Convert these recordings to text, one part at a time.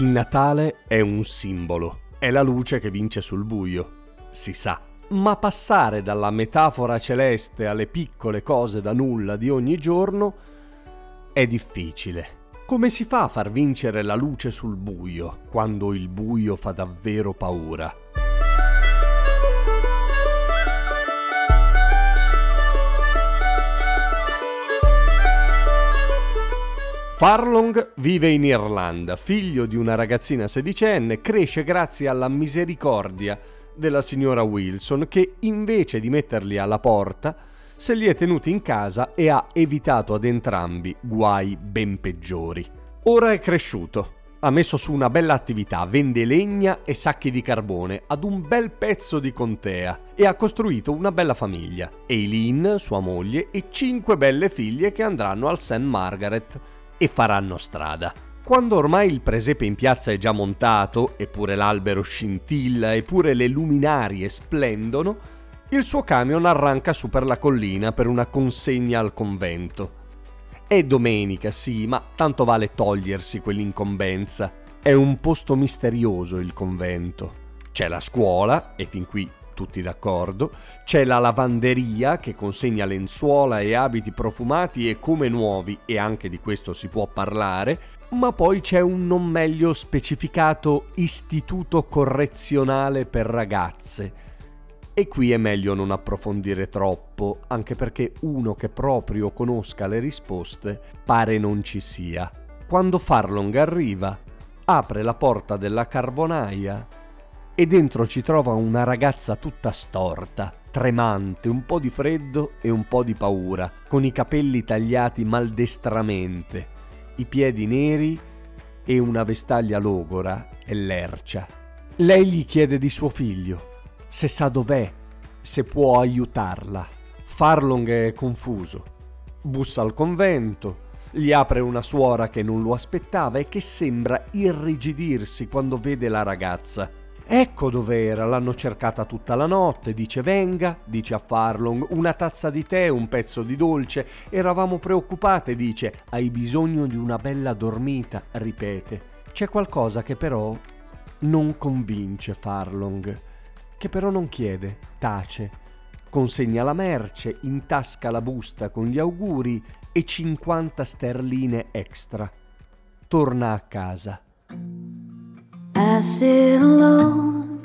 Il Natale è un simbolo, è la luce che vince sul buio, si sa. Ma passare dalla metafora celeste alle piccole cose da nulla di ogni giorno è difficile. Come si fa a far vincere la luce sul buio quando il buio fa davvero paura? Farlong vive in Irlanda, figlio di una ragazzina sedicenne, cresce grazie alla misericordia della signora Wilson che invece di metterli alla porta se li è tenuti in casa e ha evitato ad entrambi guai ben peggiori. Ora è cresciuto, ha messo su una bella attività, vende legna e sacchi di carbone ad un bel pezzo di contea e ha costruito una bella famiglia. Eileen, sua moglie, e cinque belle figlie che andranno al St. Margaret e faranno strada. Quando ormai il presepe in piazza è già montato, eppure l'albero scintilla, eppure le luminarie splendono, il suo camion arranca su per la collina per una consegna al convento. È domenica, sì, ma tanto vale togliersi quell'incombenza. È un posto misterioso il convento. C'è la scuola, e fin qui tutti d'accordo, c'è la lavanderia che consegna lenzuola e abiti profumati e come nuovi, e anche di questo si può parlare, ma poi c'è un non meglio specificato istituto correzionale per ragazze. E qui è meglio non approfondire troppo, anche perché uno che proprio conosca le risposte pare non ci sia. Quando Farlong arriva, apre la porta della carbonaia e dentro ci trova una ragazza tutta storta, tremante, un po' di freddo e un po' di paura, con i capelli tagliati maldestramente, i piedi neri e una vestaglia logora e lercia. Lei gli chiede di suo figlio, se sa dov'è, se può aiutarla. Farlong è confuso. Bussa al convento, gli apre una suora che non lo aspettava e che sembra irrigidirsi quando vede la ragazza. Ecco dov'era, l'hanno cercata tutta la notte, dice venga, dice a Farlong, una tazza di tè, un pezzo di dolce, eravamo preoccupate, dice, hai bisogno di una bella dormita, ripete. C'è qualcosa che però non convince Farlong, che però non chiede, tace, consegna la merce, intasca la busta con gli auguri e 50 sterline extra. Torna a casa. I sit alone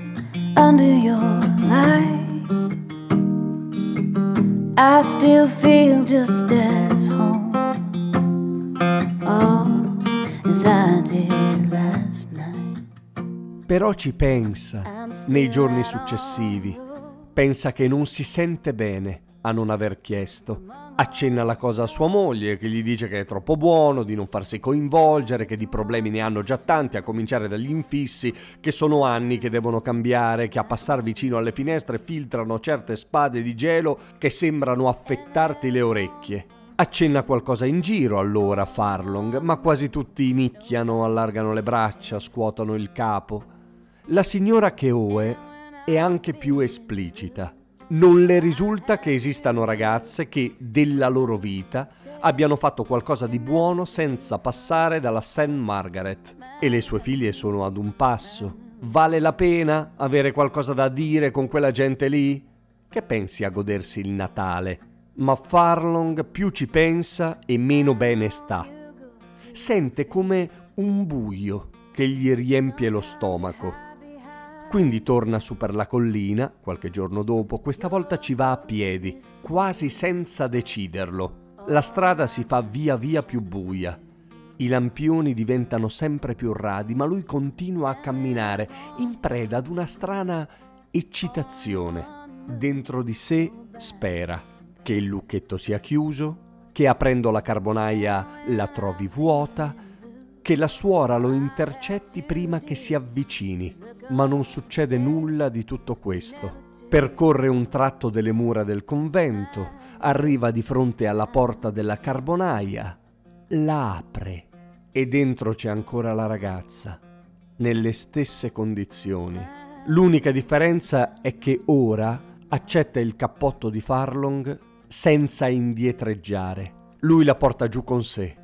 under your light. I still feel just as home. Oh, as I did last night. Però ci pensa nei giorni successivi. Pensa che non si sente bene a non aver chiesto. Accenna la cosa a sua moglie, che gli dice che è troppo buono, di non farsi coinvolgere, che di problemi ne hanno già tanti, a cominciare dagli infissi, che sono anni che devono cambiare, che a passare vicino alle finestre filtrano certe spade di gelo che sembrano affettarti le orecchie. Accenna qualcosa in giro allora a Farlong, ma quasi tutti nicchiano, allargano le braccia, scuotono il capo. La signora Keoe è anche più esplicita non le risulta che esistano ragazze che della loro vita abbiano fatto qualcosa di buono senza passare dalla St. Margaret e le sue figlie sono ad un passo. Vale la pena avere qualcosa da dire con quella gente lì? Che pensi a godersi il Natale? Ma Farlong più ci pensa e meno bene sta. Sente come un buio che gli riempie lo stomaco quindi torna su per la collina, qualche giorno dopo, questa volta ci va a piedi, quasi senza deciderlo. La strada si fa via via più buia. I lampioni diventano sempre più radi, ma lui continua a camminare, in preda ad una strana eccitazione. dentro di sé spera che il lucchetto sia chiuso, che aprendo la carbonaia la trovi vuota, che la suora lo intercetti prima che si avvicini, ma non succede nulla di tutto questo. Percorre un tratto delle mura del convento, arriva di fronte alla porta della carbonaia, la apre e dentro c'è ancora la ragazza, nelle stesse condizioni. L'unica differenza è che ora accetta il cappotto di Farlong senza indietreggiare. Lui la porta giù con sé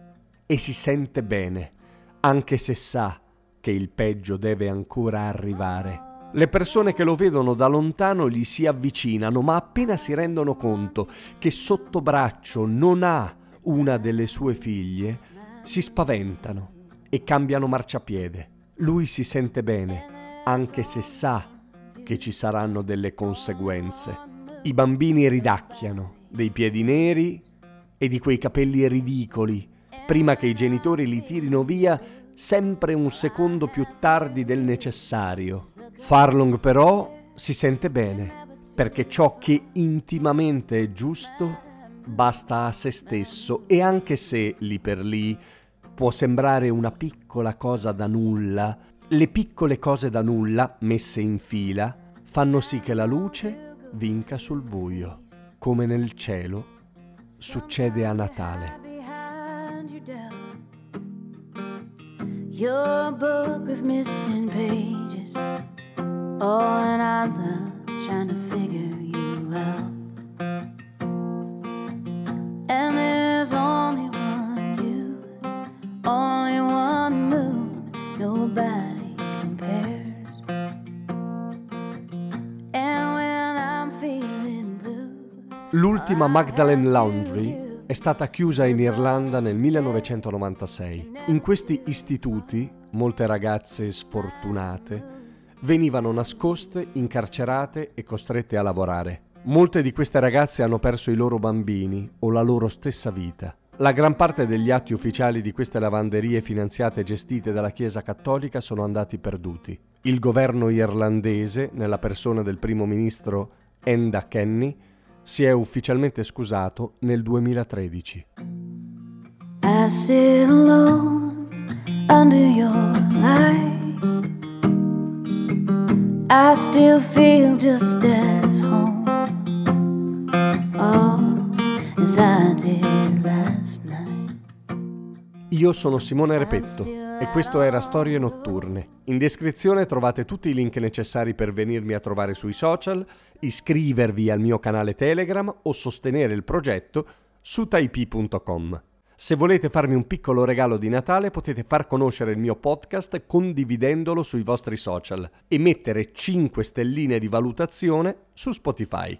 e si sente bene, anche se sa che il peggio deve ancora arrivare. Le persone che lo vedono da lontano gli si avvicinano, ma appena si rendono conto che sotto braccio non ha una delle sue figlie, si spaventano e cambiano marciapiede. Lui si sente bene, anche se sa che ci saranno delle conseguenze. I bambini ridacchiano, dei piedi neri e di quei capelli ridicoli, prima che i genitori li tirino via sempre un secondo più tardi del necessario. Farlong però si sente bene, perché ciò che intimamente è giusto basta a se stesso e anche se lì per lì può sembrare una piccola cosa da nulla, le piccole cose da nulla messe in fila fanno sì che la luce vinca sul buio come nel cielo succede a Natale. Your book with missing pages. Oh, and I love trying to figure you out. And there's only one you, only one moon, nobody compares. And when I'm feeling L'ultima Magdalene Laundry è stata chiusa in Irlanda nel 1996. In questi istituti, molte ragazze sfortunate venivano nascoste, incarcerate e costrette a lavorare. Molte di queste ragazze hanno perso i loro bambini o la loro stessa vita. La gran parte degli atti ufficiali di queste lavanderie finanziate e gestite dalla Chiesa Cattolica sono andati perduti. Il governo irlandese, nella persona del primo ministro Enda Kenny, si è ufficialmente scusato nel 2013. I sit alone under your light. I still feel just as home. Oh, as I did last night. Io sono Simone Repetto e questo era Storie Notturne. In descrizione trovate tutti i link necessari per venirmi a trovare sui social, iscrivervi al mio canale Telegram o sostenere il progetto su taipi.com. Se volete farmi un piccolo regalo di Natale potete far conoscere il mio podcast condividendolo sui vostri social e mettere 5 stelline di valutazione su Spotify.